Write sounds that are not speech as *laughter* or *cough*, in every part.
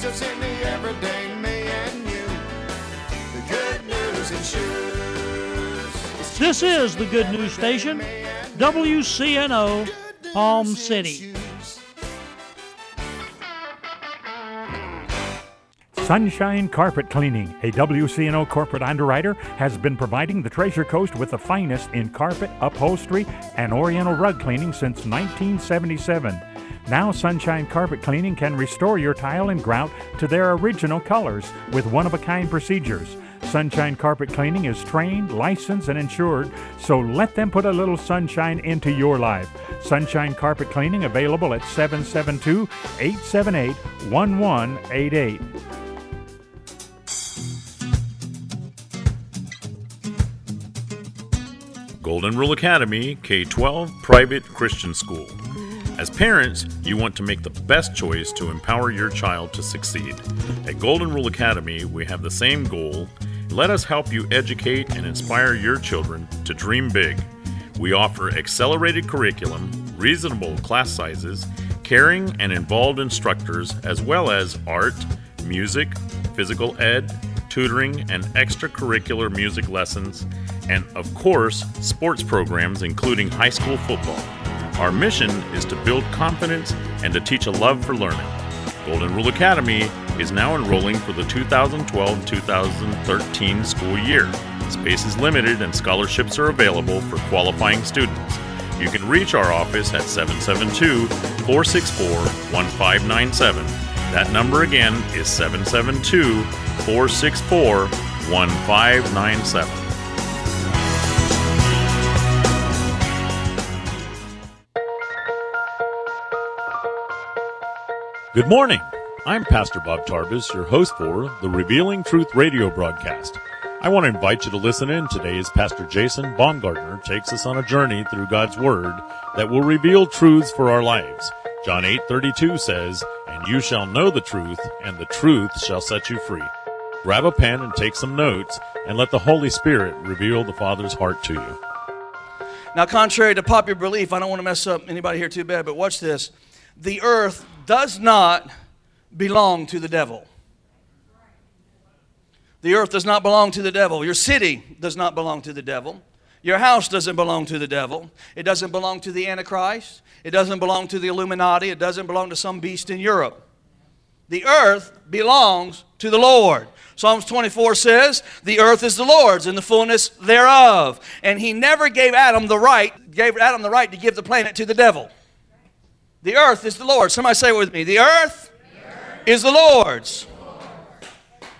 Jesus in the everyday me and you. The good news in shoes. This is the Good News Station, WCNO, Palm City. Sunshine Carpet Cleaning, a WCNO corporate underwriter, has been providing the Treasure Coast with the finest in carpet, upholstery, and oriental rug cleaning since 1977. Now, Sunshine Carpet Cleaning can restore your tile and grout to their original colors with one of a kind procedures. Sunshine Carpet Cleaning is trained, licensed, and insured, so let them put a little sunshine into your life. Sunshine Carpet Cleaning available at 772 878 1188. Golden Rule Academy K 12 Private Christian School. As parents, you want to make the best choice to empower your child to succeed. At Golden Rule Academy, we have the same goal. Let us help you educate and inspire your children to dream big. We offer accelerated curriculum, reasonable class sizes, caring and involved instructors, as well as art, music, physical ed, tutoring, and extracurricular music lessons, and of course, sports programs, including high school football. Our mission is to build confidence and to teach a love for learning. Golden Rule Academy is now enrolling for the 2012 2013 school year. Space is limited and scholarships are available for qualifying students. You can reach our office at 772 464 1597. That number again is 772 464 1597. Good morning. I'm Pastor Bob Tarbus, your host for the Revealing Truth radio broadcast. I want to invite you to listen in today as Pastor Jason Baumgartner takes us on a journey through God's Word that will reveal truths for our lives. John 8:32 says, "And you shall know the truth, and the truth shall set you free." Grab a pen and take some notes, and let the Holy Spirit reveal the Father's heart to you. Now, contrary to popular belief, I don't want to mess up anybody here too bad, but watch this. The earth does not belong to the devil. The earth does not belong to the devil. Your city does not belong to the devil. Your house doesn't belong to the devil. It doesn't belong to the Antichrist. It doesn't belong to the Illuminati. It doesn't belong to some beast in Europe. The earth belongs to the Lord. Psalms 24 says, The earth is the Lord's and the fullness thereof. And he never gave Adam the right, gave Adam the right to give the planet to the devil. The earth is the Lord's. Somebody say it with me. The earth, the earth. is the Lord's.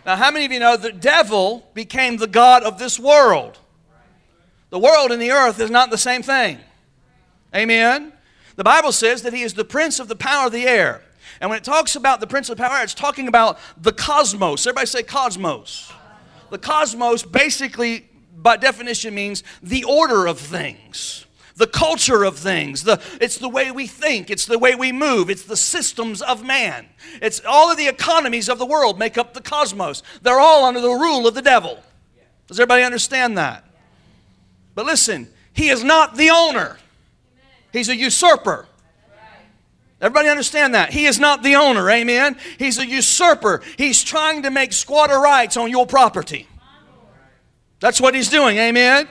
Now, how many of you know the devil became the God of this world? The world and the earth is not the same thing. Amen? The Bible says that he is the prince of the power of the air. And when it talks about the prince of power, it's talking about the cosmos. Everybody say cosmos. The cosmos basically, by definition, means the order of things the culture of things. The, it's the way we think. It's the way we move. It's the systems of man. It's all of the economies of the world make up the cosmos. They're all under the rule of the devil. Does everybody understand that? But listen, he is not the owner, he's a usurper. Everybody understand that? He is not the owner, amen? He's a usurper. He's trying to make squatter rights on your property. That's what he's doing, amen?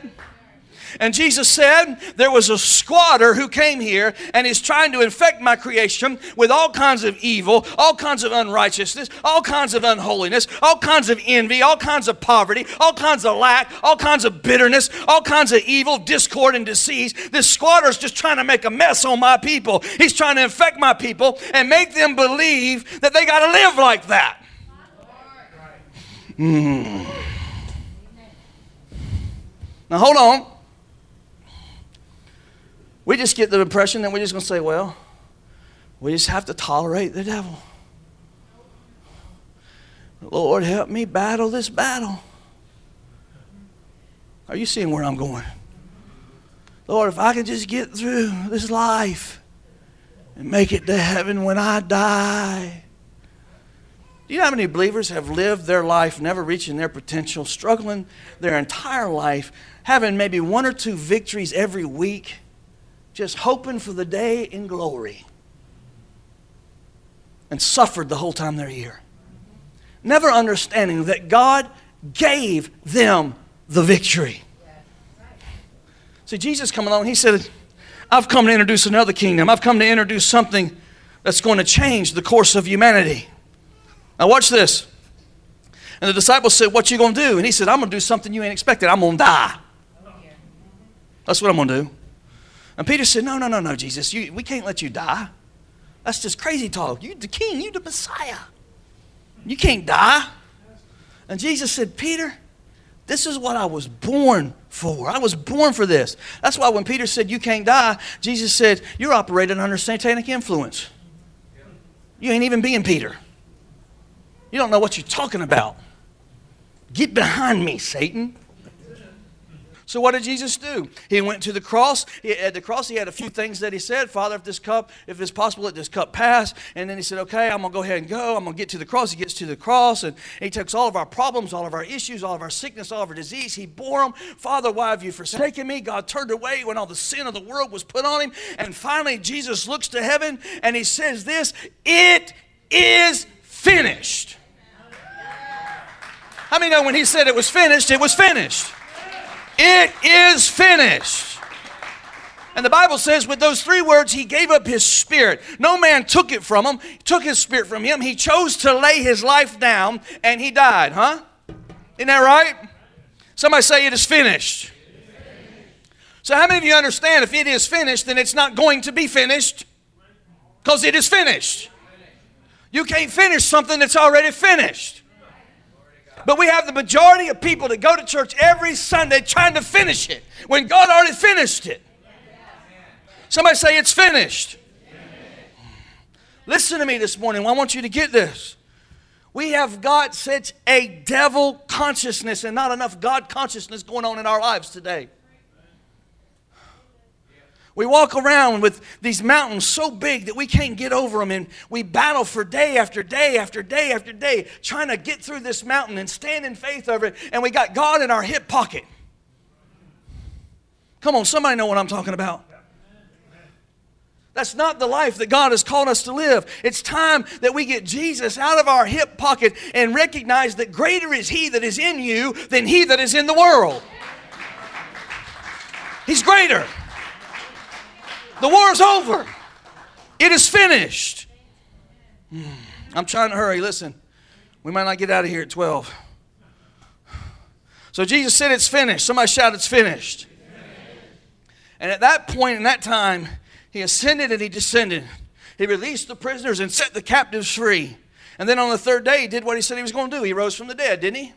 And Jesus said there was a squatter who came here and is trying to infect my creation with all kinds of evil, all kinds of unrighteousness, all kinds of unholiness, all kinds of envy, all kinds of poverty, all kinds of lack, all kinds of bitterness, all kinds of evil, discord, and disease. This squatter is just trying to make a mess on my people. He's trying to infect my people and make them believe that they got to live like that. Mm. Now, hold on we just get the impression that we're just going to say, well, we just have to tolerate the devil. Lord, help me battle this battle. Are you seeing where I'm going? Lord, if I can just get through this life and make it to heaven when I die. Do you know how many believers have lived their life never reaching their potential, struggling their entire life, having maybe one or two victories every week? Just hoping for the day in glory and suffered the whole time they're here. never understanding that God gave them the victory. See, Jesus come along, he said, I've come to introduce another kingdom. I've come to introduce something that's going to change the course of humanity. Now watch this. And the disciples said, What you gonna do? And he said, I'm gonna do something you ain't expected. I'm gonna die. That's what I'm gonna do. And Peter said, No, no, no, no, Jesus. You, we can't let you die. That's just crazy talk. You're the king, You're the Messiah. You can't die. And Jesus said, Peter, this is what I was born for. I was born for this. That's why when Peter said, You can't die, Jesus said, You're operating under satanic influence. You ain't even being Peter. You don't know what you're talking about. Get behind me, Satan. So what did Jesus do? He went to the cross. He, at the cross, he had a few things that he said. Father, if this cup, if it's possible, let this cup pass. And then he said, okay, I'm going to go ahead and go. I'm going to get to the cross. He gets to the cross, and he takes all of our problems, all of our issues, all of our sickness, all of our disease. He bore them. Father, why have you forsaken me? God turned away when all the sin of the world was put on him. And finally, Jesus looks to heaven, and he says this, it is finished. How many know when he said it was finished, it was finished? It is finished. And the Bible says, with those three words, he gave up his spirit. No man took it from him, took his spirit from him. He chose to lay his life down and he died, huh? Isn't that right? Somebody say it is finished. So, how many of you understand if it is finished, then it's not going to be finished? Because it is finished. You can't finish something that's already finished. But we have the majority of people that go to church every Sunday trying to finish it when God already finished it. Somebody say it's finished. Listen to me this morning. I want you to get this. We have got such a devil consciousness and not enough God consciousness going on in our lives today. We walk around with these mountains so big that we can't get over them, and we battle for day after day after day after day trying to get through this mountain and stand in faith over it, and we got God in our hip pocket. Come on, somebody know what I'm talking about. That's not the life that God has called us to live. It's time that we get Jesus out of our hip pocket and recognize that greater is He that is in you than He that is in the world. He's greater. The war is over. It is finished. Hmm. I'm trying to hurry. Listen, we might not get out of here at 12. So Jesus said, It's finished. Somebody shout, It's finished. And at that point, in that time, he ascended and he descended. He released the prisoners and set the captives free. And then on the third day, he did what he said he was going to do. He rose from the dead, didn't he?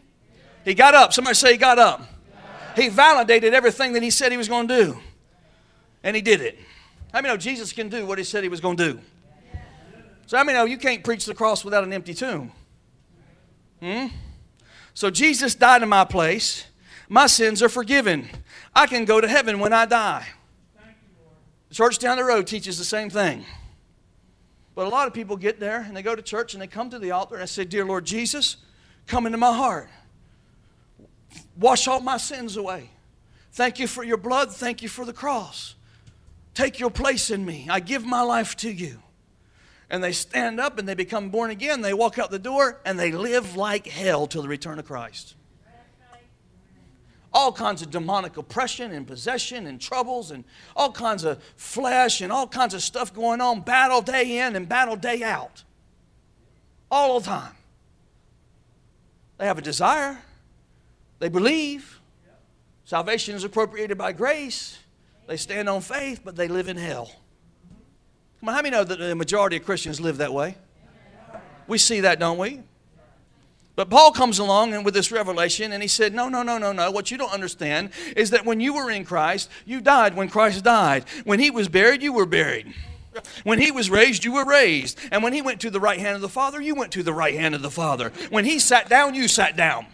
He got up. Somebody say he got up. He validated everything that he said he was going to do. And he did it. How many know Jesus can do what he said he was going to do? So how many know you can't preach the cross without an empty tomb? Hmm? So Jesus died in my place. My sins are forgiven. I can go to heaven when I die. The church down the road teaches the same thing. But a lot of people get there and they go to church and they come to the altar and I say, Dear Lord Jesus, come into my heart. Wash all my sins away. Thank you for your blood. Thank you for the cross. Take your place in me. I give my life to you. And they stand up and they become born again. They walk out the door and they live like hell till the return of Christ. All kinds of demonic oppression and possession and troubles and all kinds of flesh and all kinds of stuff going on, battle day in and battle day out. All the time. They have a desire, they believe. Salvation is appropriated by grace. They stand on faith, but they live in hell. Come on, how many know that the majority of Christians live that way? We see that, don't we? But Paul comes along and with this revelation and he said, No, no, no, no, no. What you don't understand is that when you were in Christ, you died when Christ died. When he was buried, you were buried. When he was raised, you were raised. And when he went to the right hand of the Father, you went to the right hand of the Father. When he sat down, you sat down.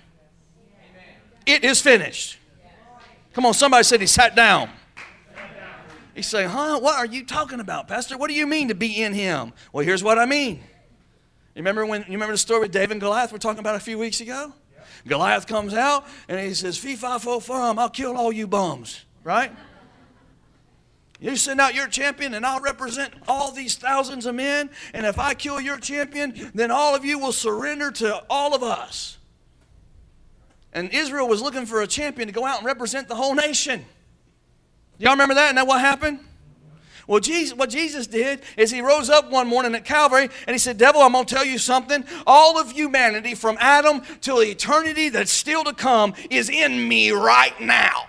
It is finished. Come on, somebody said he sat down. You say, huh? What are you talking about, Pastor? What do you mean to be in him? Well, here's what I mean. You remember when you remember the story with David and Goliath we're talking about a few weeks ago? Yeah. Goliath comes out and he says, Fee fi fo fum, I'll kill all you bums. Right? You send out your champion, and I'll represent all these thousands of men. And if I kill your champion, then all of you will surrender to all of us. And Israel was looking for a champion to go out and represent the whole nation. Y'all remember that? And that what happened? Well, Jesus, what Jesus did is he rose up one morning at Calvary and he said, Devil, I'm going to tell you something. All of humanity from Adam till eternity that's still to come is in me right now.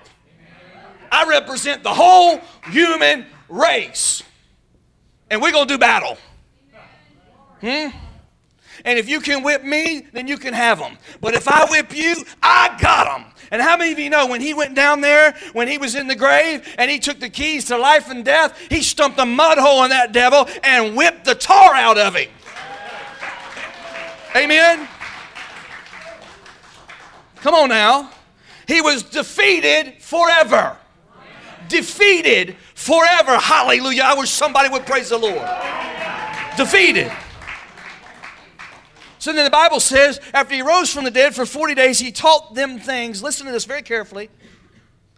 I represent the whole human race. And we're going to do battle. Hmm? And if you can whip me, then you can have them. But if I whip you, I got them. And how many of you know when he went down there, when he was in the grave, and he took the keys to life and death, he stumped a mud hole in that devil and whipped the tar out of him? Amen? Come on now. He was defeated forever. Defeated forever. Hallelujah. I wish somebody would praise the Lord. Defeated. So then the Bible says, after he rose from the dead for 40 days, he taught them things. Listen to this very carefully.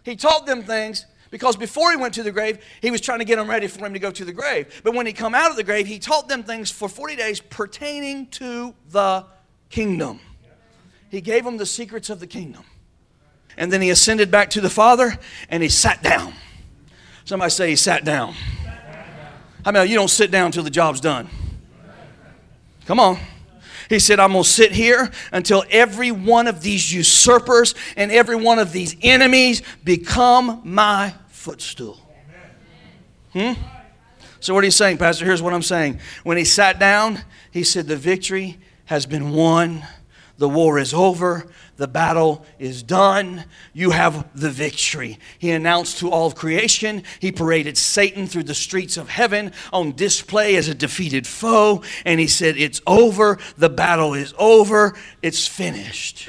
He taught them things because before he went to the grave, he was trying to get them ready for him to go to the grave. But when he come out of the grave, he taught them things for 40 days pertaining to the kingdom. He gave them the secrets of the kingdom. And then he ascended back to the Father and he sat down. Somebody say he sat down. How many you don't sit down until the job's done? Come on. He said, I'm going to sit here until every one of these usurpers and every one of these enemies become my footstool. Hmm? So, what are you saying, Pastor? Here's what I'm saying. When he sat down, he said, The victory has been won, the war is over, the battle is done. You have the victory. He announced to all creation. He paraded Satan through the streets of heaven on display as a defeated foe. And he said, It's over. The battle is over. It's finished.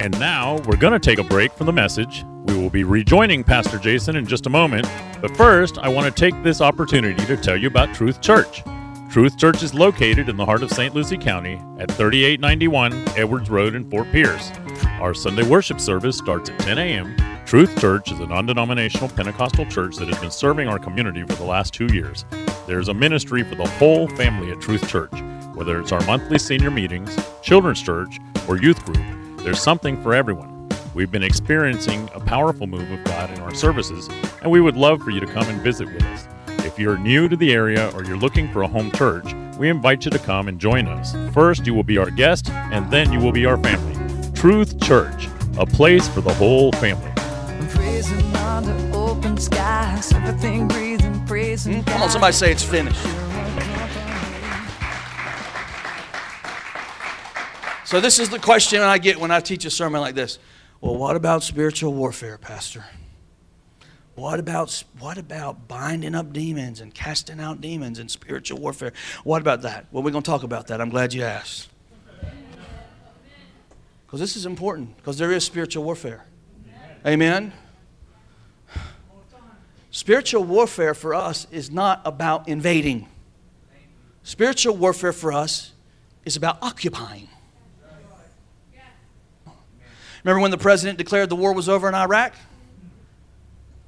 And now we're going to take a break from the message. We will be rejoining Pastor Jason in just a moment. But first, I want to take this opportunity to tell you about Truth Church. Truth Church is located in the heart of St. Lucie County at 3891 Edwards Road in Fort Pierce. Our Sunday worship service starts at 10 a.m. Truth Church is a non denominational Pentecostal church that has been serving our community for the last two years. There's a ministry for the whole family at Truth Church. Whether it's our monthly senior meetings, children's church, or youth group, there's something for everyone. We've been experiencing a powerful move of God in our services, and we would love for you to come and visit with us. If you're new to the area or you're looking for a home church, we invite you to come and join us. First, you will be our guest, and then you will be our family. Truth Church, a place for the whole family. Praising under open skies, everything breathing, praising hmm? Come on, somebody say it's finished. So, this is the question I get when I teach a sermon like this. Well, what about spiritual warfare, Pastor? What about, what about binding up demons and casting out demons and spiritual warfare? What about that? Well, we're going to talk about that. I'm glad you asked. Because this is important, because there is spiritual warfare. Amen? Spiritual warfare for us is not about invading. Spiritual warfare for us is about occupying. Remember when the president declared the war was over in Iraq?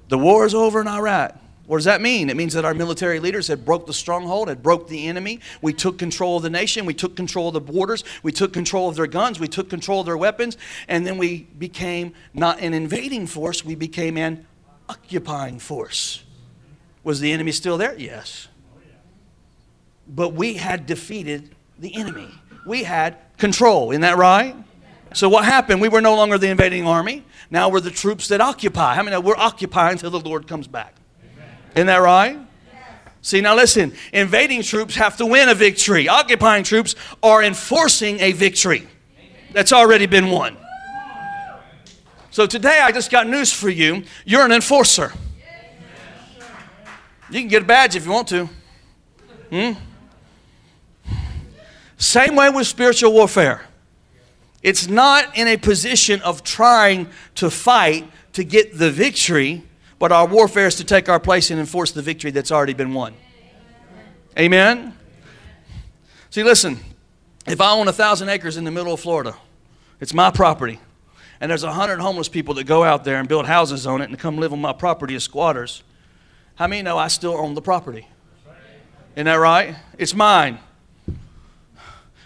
The war is over in Iraq. What does that mean? It means that our military leaders had broke the stronghold, had broke the enemy. We took control of the nation. We took control of the borders. We took control of their guns. We took control of their weapons. And then we became not an invading force, we became an occupying force. Was the enemy still there? Yes. But we had defeated the enemy. We had control. Isn't that right? So what happened? We were no longer the invading army. Now we're the troops that occupy. How many we're occupying until the Lord comes back? Isn't that right? See, now listen, invading troops have to win a victory. Occupying troops are enforcing a victory that's already been won. So today I just got news for you. You're an enforcer. You can get a badge if you want to. Hmm? Same way with spiritual warfare. It's not in a position of trying to fight to get the victory, but our warfare is to take our place and enforce the victory that's already been won. Amen? See, listen, if I own a thousand acres in the middle of Florida, it's my property, and there's a hundred homeless people that go out there and build houses on it and come live on my property as squatters, how many know I still own the property? Isn't that right? It's mine.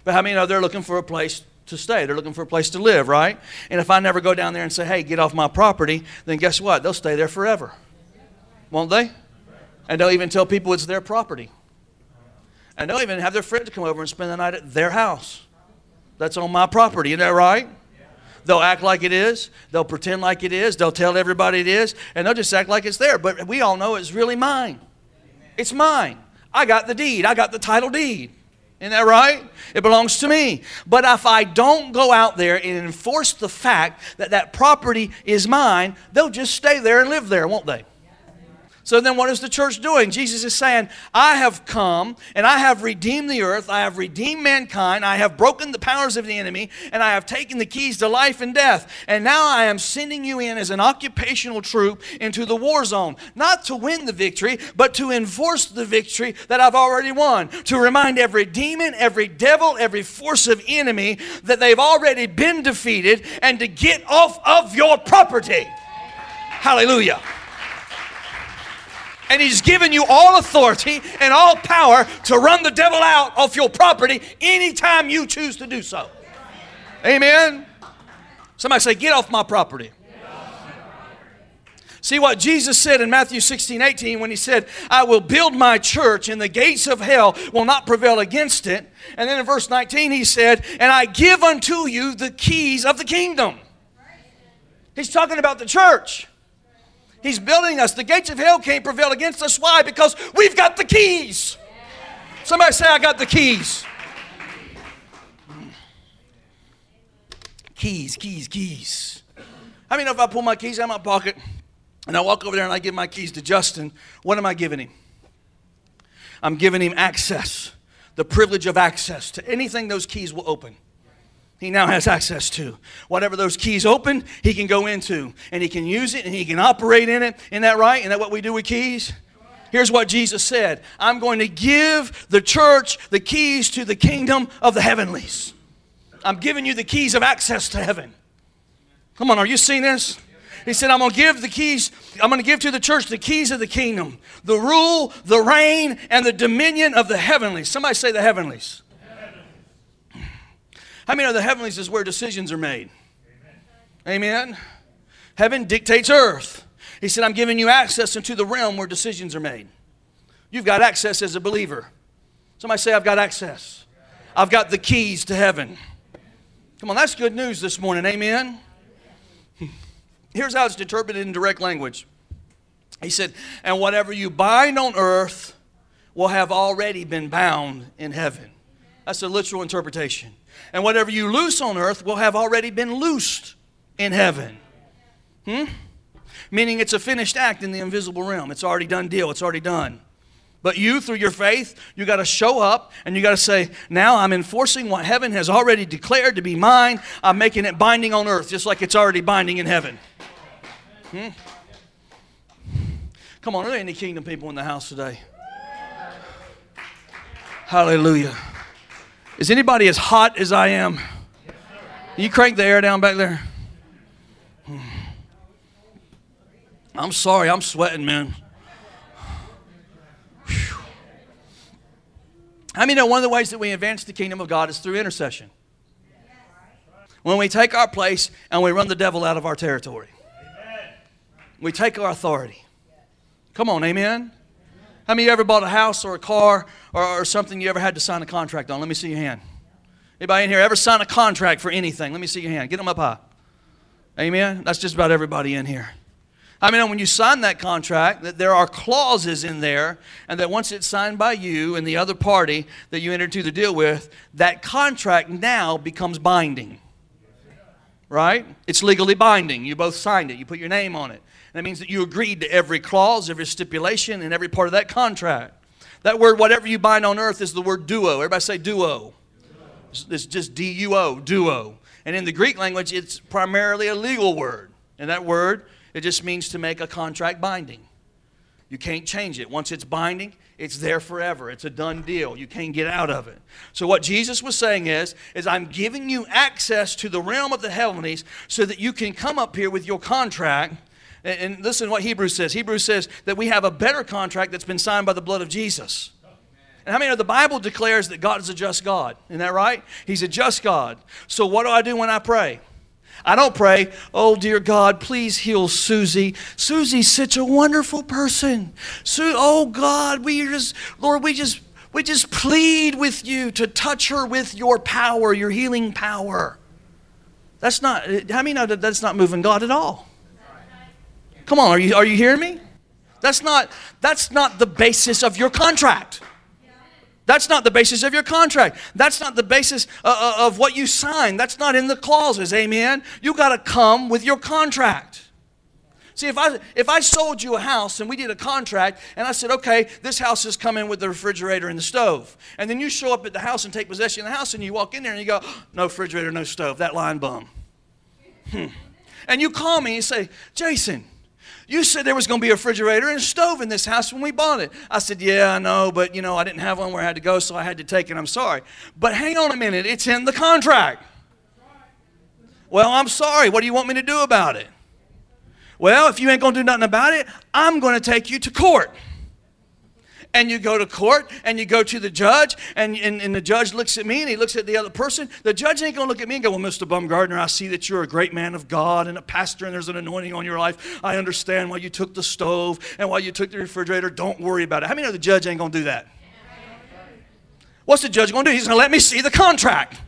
But how many know they're looking for a place to stay? They're looking for a place to live, right? And if I never go down there and say, hey, get off my property, then guess what? They'll stay there forever. Won't they? And they'll even tell people it's their property. And they'll even have their friends come over and spend the night at their house. That's on my property, isn't that right? They'll act like it is. They'll pretend like it is. They'll tell everybody it is. And they'll just act like it's there. But we all know it's really mine. It's mine. I got the deed. I got the title deed. Isn't that right? It belongs to me. But if I don't go out there and enforce the fact that that property is mine, they'll just stay there and live there, won't they? So then, what is the church doing? Jesus is saying, I have come and I have redeemed the earth, I have redeemed mankind, I have broken the powers of the enemy, and I have taken the keys to life and death. And now I am sending you in as an occupational troop into the war zone, not to win the victory, but to enforce the victory that I've already won. To remind every demon, every devil, every force of enemy that they've already been defeated and to get off of your property. Hallelujah. And he's given you all authority and all power to run the devil out off your property anytime you choose to do so. Amen. Somebody say, Get off my property. See what Jesus said in Matthew 16, 18 when he said, I will build my church and the gates of hell will not prevail against it. And then in verse 19 he said, And I give unto you the keys of the kingdom. He's talking about the church. He's building us. The gates of hell can't prevail against us. Why? Because we've got the keys. Somebody say, I got the keys. Keys, keys, keys. I mean, if I pull my keys out of my pocket and I walk over there and I give my keys to Justin, what am I giving him? I'm giving him access, the privilege of access to anything those keys will open he now has access to. Whatever those keys open, he can go into and he can use it and he can operate in it. Isn't that right? Isn't that what we do with keys? Here's what Jesus said I'm going to give the church the keys to the kingdom of the heavenlies. I'm giving you the keys of access to heaven. Come on, are you seeing this? He said, I'm going to give the keys, I'm going to give to the church the keys of the kingdom, the rule, the reign, and the dominion of the heavenlies. Somebody say the heavenlies. How many of the heavenlies is where decisions are made? Amen. Amen. Heaven dictates earth. He said, I'm giving you access into the realm where decisions are made. You've got access as a believer. Somebody say, I've got access. I've got the keys to heaven. Come on, that's good news this morning. Amen. *laughs* Here's how it's interpreted in direct language. He said, And whatever you bind on earth will have already been bound in heaven. That's a literal interpretation. And whatever you loose on earth will have already been loosed in heaven. Hmm? Meaning it's a finished act in the invisible realm. It's already done deal. It's already done. But you, through your faith, you got to show up and you got to say, now I'm enforcing what heaven has already declared to be mine. I'm making it binding on earth, just like it's already binding in heaven. Hmm? Come on, are there any kingdom people in the house today? Hallelujah. Is anybody as hot as I am? You crank the air down back there? Hmm. I'm sorry, I'm sweating, man. Whew. I mean, one of the ways that we advance the kingdom of God is through intercession. When we take our place and we run the devil out of our territory, we take our authority. Come on, amen? How many of you ever bought a house or a car or, or something you ever had to sign a contract on? Let me see your hand. Anybody in here ever sign a contract for anything? Let me see your hand. Get them up high. Amen? That's just about everybody in here. I mean, when you sign that contract, that there are clauses in there, and that once it's signed by you and the other party that you entered into the deal with, that contract now becomes binding. Right? It's legally binding. You both signed it. You put your name on it. That means that you agreed to every clause, every stipulation, and every part of that contract. That word, whatever you bind on earth, is the word duo. Everybody say duo. It's just D U O, duo. And in the Greek language, it's primarily a legal word. And that word, it just means to make a contract binding. You can't change it. Once it's binding, It's there forever. It's a done deal. You can't get out of it. So what Jesus was saying is, is I'm giving you access to the realm of the heavenlies so that you can come up here with your contract. And, listen to what Hebrews says. Hebrews says that we have a better contract that's been signed by the blood of Jesus. And how many know the Bible declares that God is a just God? Isn't that right? He's a just God. So what do I do when I pray? I don't pray, oh dear God, please heal Susie. Susie's such a wonderful person. Su- oh God, we just, Lord, we just, we just plead with you to touch her with your power, your healing power. That's not, how many know that's not moving God at all? Come on, are you, are you hearing me? That's not, that's not the basis of your contract. That's not the basis of your contract. That's not the basis uh, uh, of what you sign. That's not in the clauses. Amen. You got to come with your contract. See, if I if I sold you a house and we did a contract and I said, okay, this house is coming with the refrigerator and the stove, and then you show up at the house and take possession of the house and you walk in there and you go, no refrigerator, no stove, that line bum. Hmm. And you call me and say, Jason, you said there was going to be a refrigerator and a stove in this house when we bought it. I said, Yeah, I know, but you know, I didn't have one where I had to go, so I had to take it. I'm sorry. But hang on a minute, it's in the contract. Well, I'm sorry. What do you want me to do about it? Well, if you ain't going to do nothing about it, I'm going to take you to court and you go to court and you go to the judge and, and, and the judge looks at me and he looks at the other person the judge ain't going to look at me and go well mr Baumgartner i see that you're a great man of god and a pastor and there's an anointing on your life. I understand why you took the stove and why you took the refrigerator. Don't worry about it. How many know the judge ain't going to do that? What's the judge going to do? He's going to let me see the contract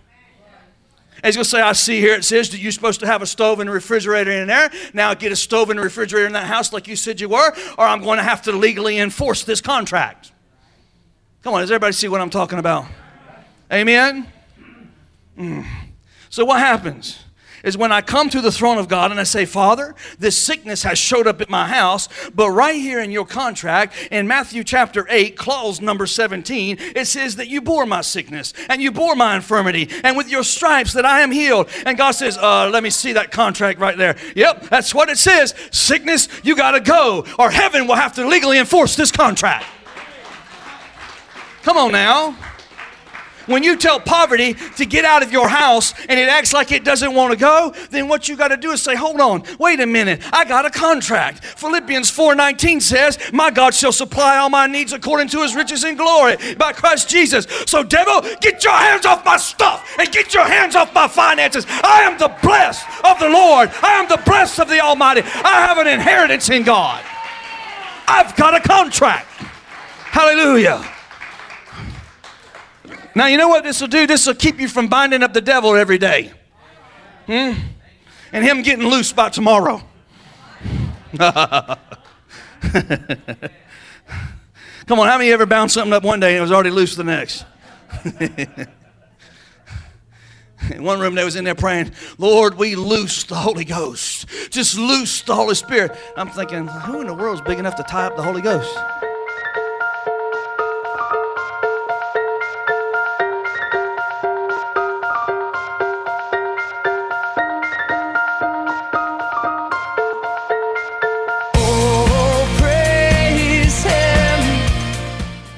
he's going to say, I see here it says that you're supposed to have a stove and a refrigerator in there. Now get a stove and a refrigerator in that house like you said you were, or I'm going to have to legally enforce this contract. Come on, does everybody see what I'm talking about? Amen? Mm. So what happens? Is when I come to the throne of God and I say, Father, this sickness has showed up at my house, but right here in your contract, in Matthew chapter 8, clause number 17, it says that you bore my sickness and you bore my infirmity, and with your stripes that I am healed. And God says, uh, let me see that contract right there. Yep, that's what it says. Sickness, you got to go, or heaven will have to legally enforce this contract. Come on now. When you tell poverty to get out of your house and it acts like it doesn't want to go, then what you got to do is say, "Hold on. Wait a minute. I got a contract." Philippians 4:19 says, "My God shall supply all my needs according to his riches and glory by Christ Jesus." So devil, get your hands off my stuff and get your hands off my finances. I am the blessed of the Lord. I am the blessed of the Almighty. I have an inheritance in God. I've got a contract. Hallelujah. Now, you know what this will do? This will keep you from binding up the devil every day. Hmm? And him getting loose by tomorrow. *laughs* Come on, how many ever bound something up one day and it was already loose the next? *laughs* In one room, they was in there praying, Lord, we loose the Holy Ghost. Just loose the Holy Spirit. I'm thinking, who in the world is big enough to tie up the Holy Ghost?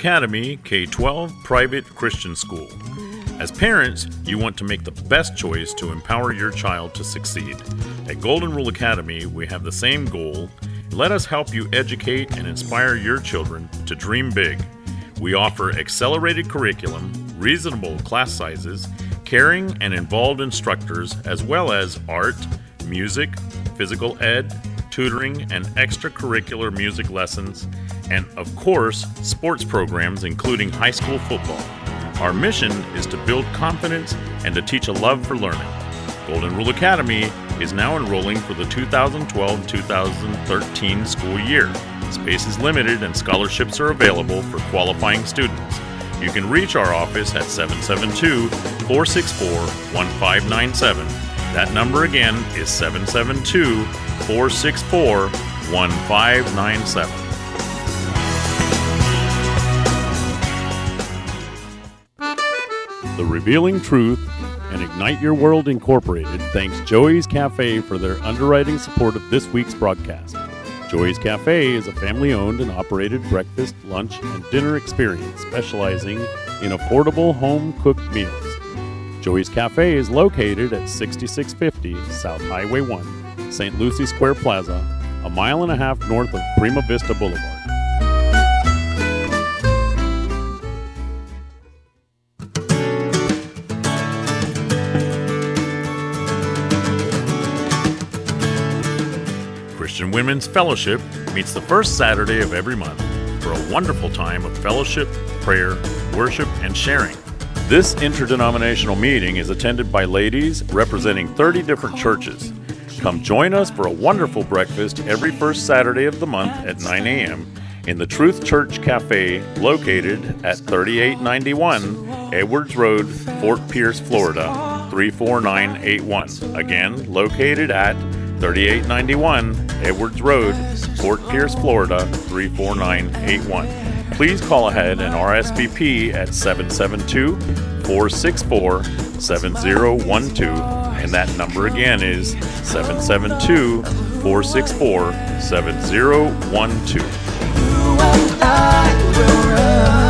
Academy K 12 private Christian school. As parents, you want to make the best choice to empower your child to succeed. At Golden Rule Academy, we have the same goal. Let us help you educate and inspire your children to dream big. We offer accelerated curriculum, reasonable class sizes, caring and involved instructors, as well as art, music, physical ed, tutoring, and extracurricular music lessons, and of course, sports programs, including high school football. Our mission is to build confidence and to teach a love for learning. Golden Rule Academy is now enrolling for the 2012 2013 school year. Space is limited and scholarships are available for qualifying students. You can reach our office at 772 464 1597. That number again is 772 464 1597. The Revealing Truth and Ignite Your World Incorporated thanks Joey's Cafe for their underwriting support of this week's broadcast. Joey's Cafe is a family owned and operated breakfast, lunch, and dinner experience specializing in affordable home cooked meals. Joey's Cafe is located at 6650 South Highway 1, St. Lucie Square Plaza, a mile and a half north of Prima Vista Boulevard. Women's Fellowship meets the first Saturday of every month for a wonderful time of fellowship, prayer, worship, and sharing. This interdenominational meeting is attended by ladies representing 30 different churches. Come join us for a wonderful breakfast every first Saturday of the month at 9 a.m. in the Truth Church Cafe located at 3891 Edwards Road, Fort Pierce, Florida 34981. Again, located at 3891 Edwards Road, Fort Pierce, Florida 34981. Please call ahead and RSVP at 772 464 7012. And that number again is 772 464 7012.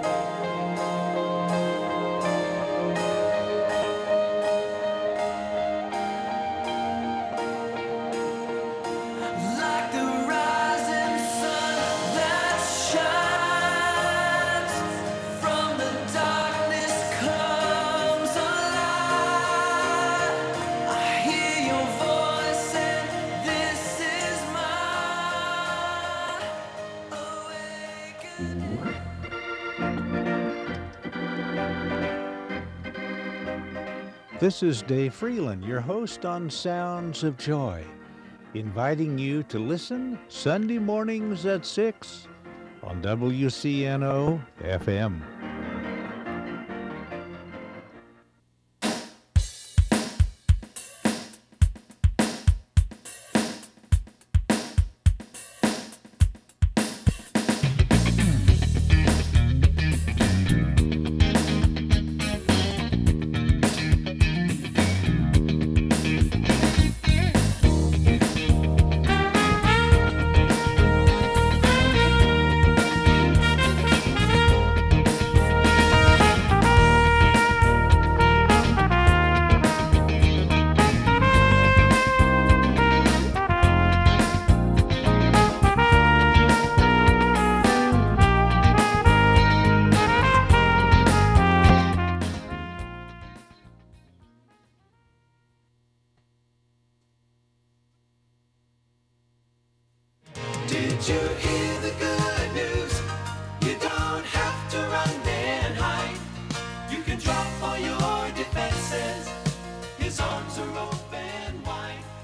This is Dave Freeland, your host on Sounds of Joy, inviting you to listen Sunday mornings at 6 on WCNO FM.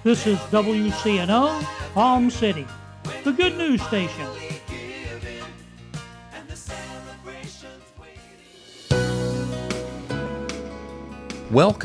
This is WCNO, Palm City, the good news station. Welcome